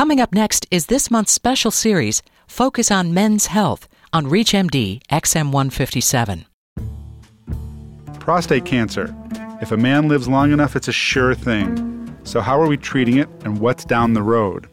Coming up next is this month's special series, Focus on Men's Health, on ReachMD XM157. Prostate cancer. If a man lives long enough, it's a sure thing. So, how are we treating it and what's down the road?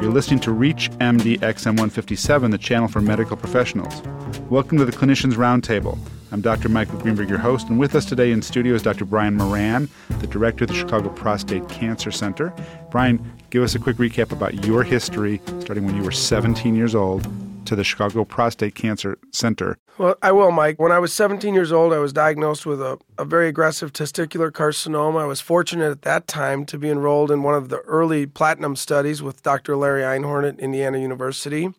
You're listening to Reach MD XM157, the channel for medical professionals. Welcome to the Clinicians Roundtable. I'm Dr. Michael Greenberg, your host, and with us today in studio is Dr. Brian Moran, the director of the Chicago Prostate Cancer Center. Brian, give us a quick recap about your history, starting when you were 17 years old, to the Chicago Prostate Cancer Center. Well, I will, Mike. When I was 17 years old, I was diagnosed with a, a very aggressive testicular carcinoma. I was fortunate at that time to be enrolled in one of the early platinum studies with Dr. Larry Einhorn at Indiana University.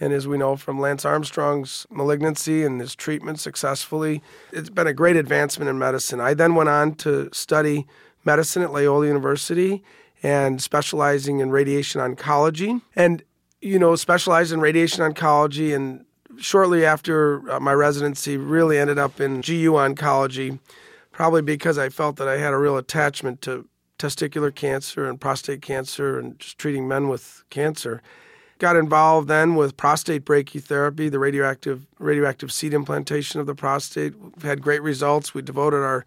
And as we know from Lance Armstrong's malignancy and his treatment successfully, it's been a great advancement in medicine. I then went on to study medicine at Loyola University and specializing in radiation oncology. And, you know, specialized in radiation oncology and shortly after uh, my residency really ended up in GU oncology, probably because I felt that I had a real attachment to testicular cancer and prostate cancer and just treating men with cancer. Got involved then with prostate brachytherapy, the radioactive radioactive seed implantation of the prostate. We've had great results. We devoted our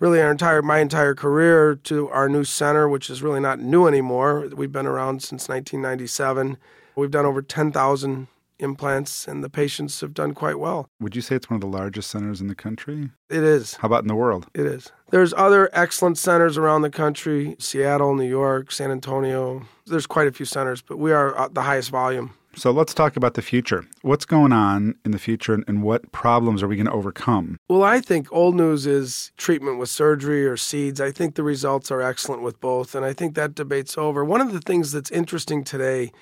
really our entire my entire career to our new center, which is really not new anymore. We've been around since 1997. We've done over 10,000 implants, and the patients have done quite well. Would you say it's one of the largest centers in the country? It is. How about in the world? It is. There's other excellent centers around the country Seattle, New York, San Antonio. There's quite a few centers, but we are uh, the highest volume. So let's talk about the future. What's going on in the future and what problems are we going to overcome? Well, I think old news is treatment with surgery or seeds. I think the results are excellent with both, and I think that debate's over. One of the things that's interesting today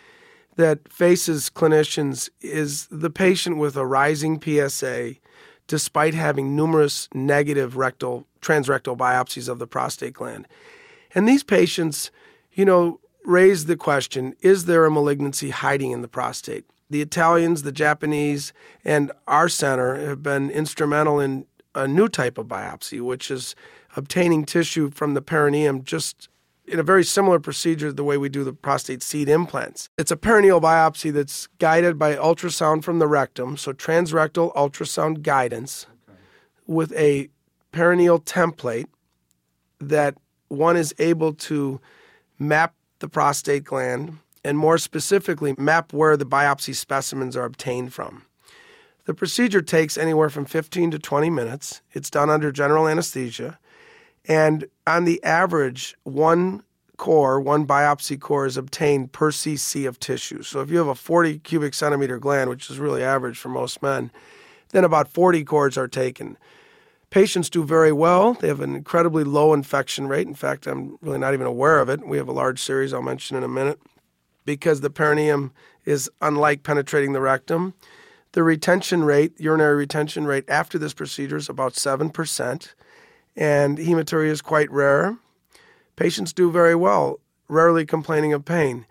that faces clinicians is the patient with a rising PSA despite having numerous negative rectal transrectal biopsies of the prostate gland. And these patients, you know, raise the question, is there a malignancy hiding in the prostate? The Italians, the Japanese, and our center have been instrumental in a new type of biopsy, which is obtaining tissue from the perineum just in a very similar procedure to the way we do the prostate seed implants. It's a perineal biopsy that's guided by ultrasound from the rectum, so transrectal ultrasound guidance okay. with a perineal template that one is able to map the prostate gland and more specifically map where the biopsy specimens are obtained from. The procedure takes anywhere from 15 to 20 minutes. It's done under general anesthesia. And on the average, one core, one biopsy core is obtained per cc of tissue. So if you have a 40 cubic centimeter gland, which is really average for most men, then about 40 cores are taken. Patients do very well. They have an incredibly low infection rate. In fact, I'm really not even aware of it. We have a large series I'll mention in a minute because the perineum is unlike penetrating the rectum. The retention rate, urinary retention rate after this procedure is about 7% and hematuria is quite rare. Patients do very well, rarely complaining of pain.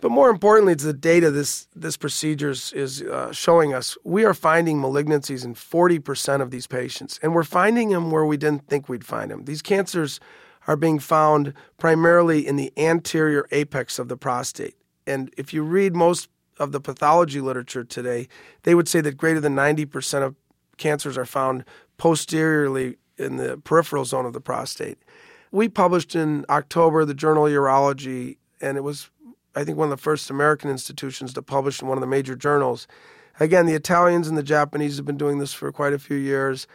But more importantly, it's the data this this procedure is uh, showing us. We are finding malignancies in 40% of these patients, and we're finding them where we didn't think we'd find them. These cancers are being found primarily in the anterior apex of the prostate. And if you read most of the pathology literature today, they would say that greater than 90% of cancers are found posteriorly in the peripheral zone of the prostate. We published in October the Journal of Urology, and it was, I think, one of the first American institutions to publish in one of the major journals. Again, the Italians and the Japanese have been doing this for quite a few years.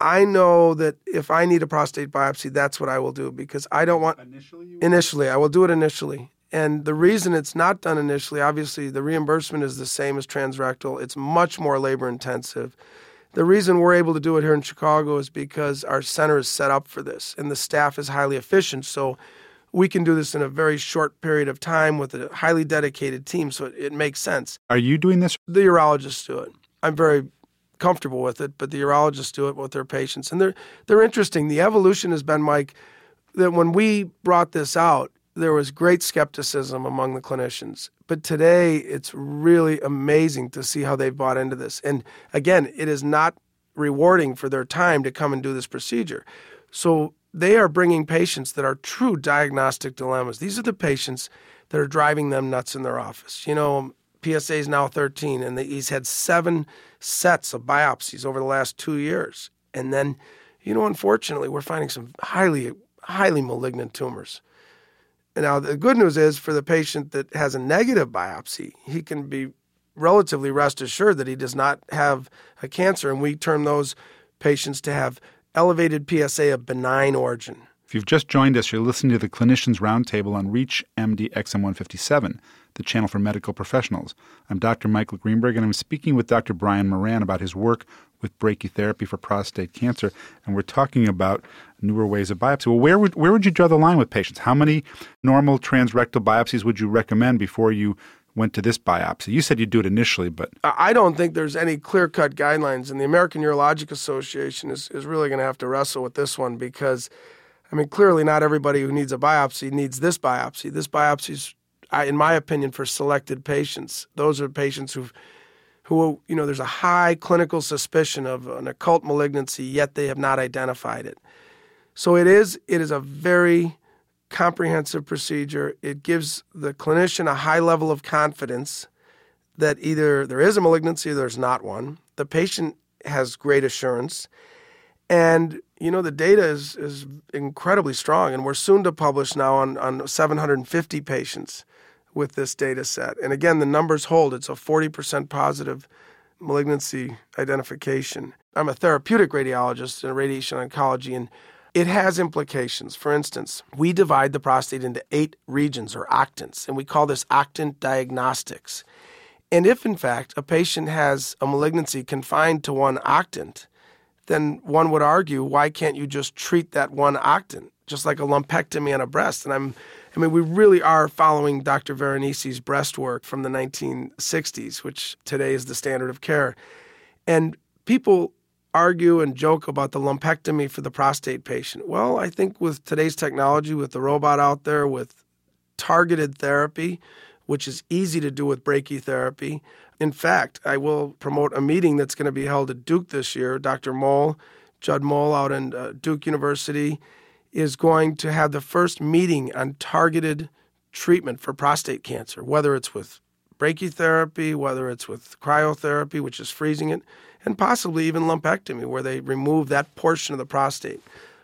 I know that if I need a prostate biopsy, that's what I will do because I don't want. Initially? Initially, I will do it initially. And the reason it's not done initially, obviously, the reimbursement is the same as transrectal. It's much more labor intensive. The reason we're able to do it here in Chicago is because our center is set up for this and the staff is highly efficient. So we can do this in a very short period of time with a highly dedicated team. So it, it makes sense. Are you doing this? The urologists do it. I'm very comfortable with it, but the urologists do it with their patients. And they're, they're interesting. The evolution has been, Mike, that when we brought this out, there was great skepticism among the clinicians. But today, it's really amazing to see how they've bought into this. And again, it is not rewarding for their time to come and do this procedure. So they are bringing patients that are true diagnostic dilemmas. These are the patients that are driving them nuts in their office. You know, PSA is now 13, and he's had seven sets of biopsies over the last two years. And then, you know, unfortunately, we're finding some highly, highly malignant tumors. Now, the good news is for the patient that has a negative biopsy, he can be relatively rest assured that he does not have a cancer. And we term those patients to have elevated PSA of benign origin. If you've just joined us, you're listening to the Clinicians Roundtable on Reach MD XM157, the channel for medical professionals. I'm Dr. Michael Greenberg, and I'm speaking with Dr. Brian Moran about his work with brachytherapy for prostate cancer, and we're talking about newer ways of biopsy. Well, where would where would you draw the line with patients? How many normal transrectal biopsies would you recommend before you went to this biopsy? You said you'd do it initially, but I don't think there's any clear cut guidelines, and the American Urologic Association is, is really going to have to wrestle with this one because I mean, clearly not everybody who needs a biopsy needs this biopsy. This biopsy's, in my opinion, for selected patients. Those are patients who've who you know, there's a high clinical suspicion of an occult malignancy, yet they have not identified it. So it is, it is a very comprehensive procedure. It gives the clinician a high level of confidence that either there is a malignancy or there's not one. The patient has great assurance. And you know the data is is incredibly strong, and we're soon to publish now on on 750 patients with this data set. And again, the numbers hold. It's a 40% positive malignancy identification. I'm a therapeutic radiologist in radiation oncology, and it has implications. For instance, we divide the prostate into eight regions or octants, and we call this octant diagnostics. And if, in fact, a patient has a malignancy confined to one octant, then one would argue, why can't you just treat that one octant, just like a lumpectomy on a breast? And I'm, I mean, we really are following Dr. Veronesi's breast work from the 1960s, which today is the standard of care. And people argue and joke about the lumpectomy for the prostate patient. Well, I think with today's technology, with the robot out there, with targeted therapy, which is easy to do with brachytherapy, in fact, I will promote a meeting that's going to be held at Duke this year. Dr. Moul, Judd Moul out in uh, Duke University, is going to have the first meeting on targeted treatment for prostate cancer, whether it's with brachytherapy, whether it's with cryotherapy, which is freezing it, and possibly even lumpectomy, where they remove that portion of the prostate.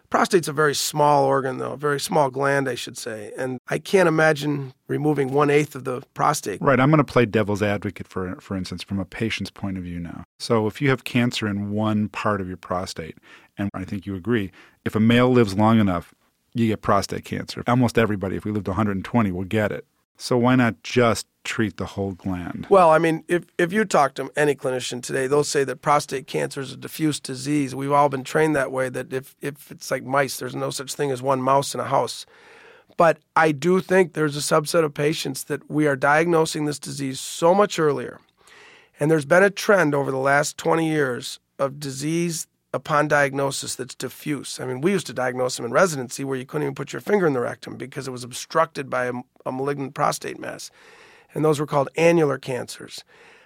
Prostate's a very small organ, though, a very small gland, I should say. And I can't imagine removing one eighth of the prostate. Right. I'm going to play devil's advocate, for, for instance, from a patient's point of view now. So if you have cancer in one part of your prostate, and I think you agree, if a male lives long enough, you get prostate cancer. Almost everybody, if we live to 120, will get it. So why not just treat the whole gland? Well, I mean, if, if you talk to any clinician today, they'll say that prostate cancer is a diffuse disease. We've all been trained that way, that if, if it's like mice, there's no such thing as one mouse in a house. But I do think there's a subset of patients that we are diagnosing this disease so much earlier. And there's been a trend over the last 20 years of disease upon diagnosis that's diffuse. I mean, we used to diagnose them in residency where you couldn't even put your finger in the rectum because it was obstructed by a, a malignant prostate mass. And those were called annular cancers.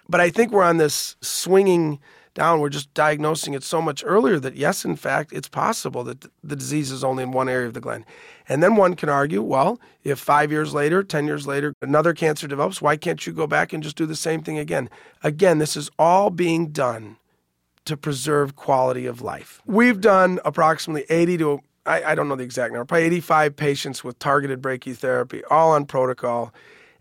But I think we're on this swinging down. We're just diagnosing it so much earlier that, yes, in fact, it's possible that the disease is only in one area of the gland. And then one can argue, well, if five years later, 10 years later, another cancer develops, why can't you go back and just do the same thing again? Again, this is all being done to preserve quality of life. We've done approximately 80 to, I, I don't know the exact number, probably 85 patients with targeted brachytherapy, all on protocol.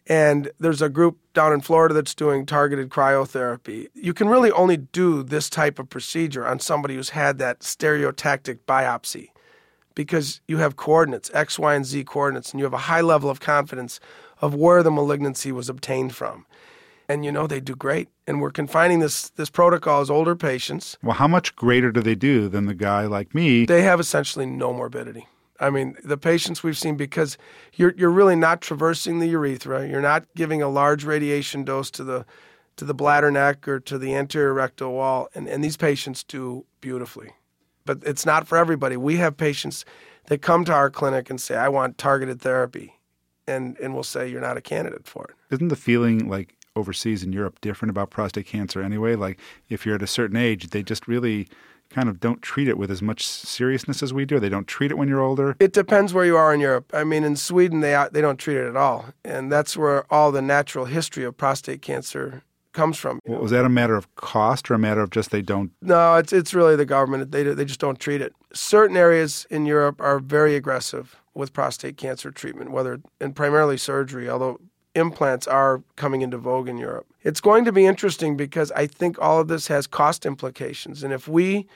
And there's a group down in Florida that's doing targeted cryotherapy. You can really only do this type of procedure on somebody who's had that stereotactic biopsy because you have coordinates, X, Y, and Z coordinates, and you have a high level of confidence of where the malignancy was obtained from and you know they do great. And we're confining this this protocol as older patients. Well, how much greater do they do than the guy like me? They have essentially no morbidity. I mean, the patients we've seen because you're you're really not traversing the urethra. You're not giving a large radiation dose to the to the bladder neck or to the anterior rectal wall, and, and these patients do beautifully. But it's not for everybody. We have patients that come to our clinic and say, "I want targeted therapy," and and we'll say, "You're not a candidate for it." Isn't the feeling like overseas in Europe different about prostate cancer anyway? Like if you're at a certain age, they just really kind of don't treat it with as much seriousness as we do? They don't treat it when you're older? It depends where you are in Europe. I mean, in Sweden, they, they don't treat it at all. And that's where all the natural history of prostate cancer comes from. Well, was that a matter of cost or a matter of just they don't? No, it's it's really the government. They they just don't treat it. Certain areas in Europe are very aggressive with prostate cancer treatment, whether and primarily surgery. Although implants are coming into vogue in Europe. It's going to be interesting because I think all of this has cost implications. And if we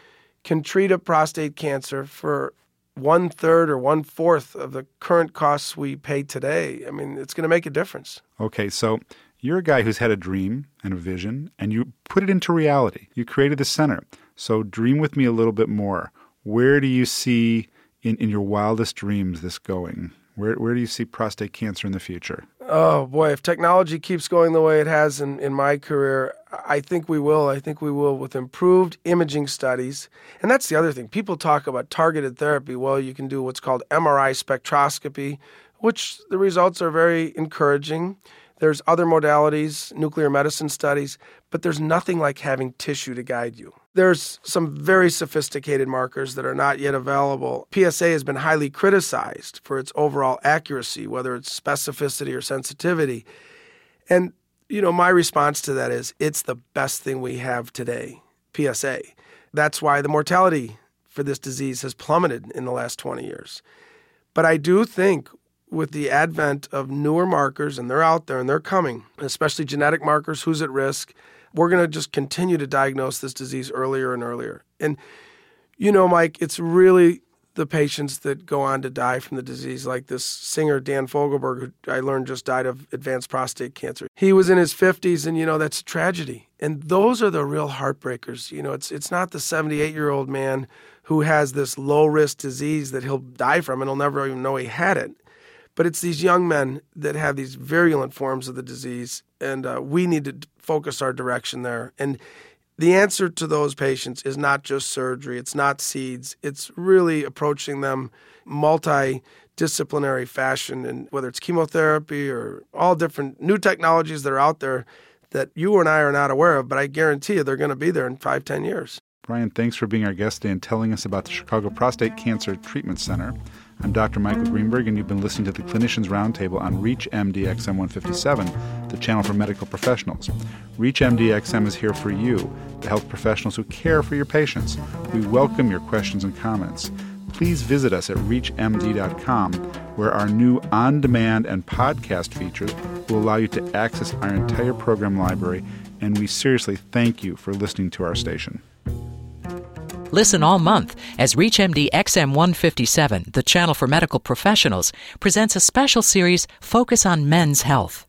can treat a prostate cancer for one third or one fourth of the current costs we pay today, I mean, it's going to make a difference. Okay, so you're a guy who's had a dream and a vision, and you put it into reality. You created the center. So dream with me a little bit more. Where do you see in, in your wildest dreams this going? Where, where do you see prostate cancer in the future? Oh boy, if technology keeps going the way it has in, in my career, I think we will. I think we will with improved imaging studies. And that's the other thing. People talk about targeted therapy. Well, you can do what's called MRI spectroscopy, which the results are very encouraging. There's other modalities, nuclear medicine studies, but there's nothing like having tissue to guide you. There's some very sophisticated markers that are not yet available. PSA has been highly criticized for its overall accuracy, whether it's specificity or sensitivity. And, you know, my response to that is it's the best thing we have today, PSA. That's why the mortality for this disease has plummeted in the last 20 years. But I do think with the advent of newer markers, and they're out there and they're coming, especially genetic markers, who's at risk, we're going to just continue to diagnose this disease earlier and earlier. And, you know, Mike, it's really the patients that go on to die from the disease, like this singer, Dan Fogelberg, who I learned just died of advanced prostate cancer. He was in his 50s, and, you know, that's a tragedy. And those are the real heartbreakers. You know, it's, it's not the 78 year old man who has this low risk disease that he'll die from and he'll never even know he had it. But it's these young men that have these virulent forms of the disease, and uh, we need to focus our direction there. And the answer to those patients is not just surgery, it's not seeds, it's really approaching them multidisciplinary fashion, and whether it's chemotherapy or all different new technologies that are out there that you and I are not aware of, but I guarantee you they're going to be there in five, ten years. Brian, thanks for being our guest today and telling us about the Chicago Prostate Cancer Treatment Center. I'm Dr. Michael Greenberg, and you've been listening to the Clinicians Roundtable on ReachMD XM 157, the channel for medical professionals. ReachMD XM is here for you, the health professionals who care for your patients. We welcome your questions and comments. Please visit us at reachmd.com, where our new on demand and podcast features will allow you to access our entire program library, and we seriously thank you for listening to our station. Listen all month as ReachMD XM 157, the channel for medical professionals, presents a special series Focus on Men's Health.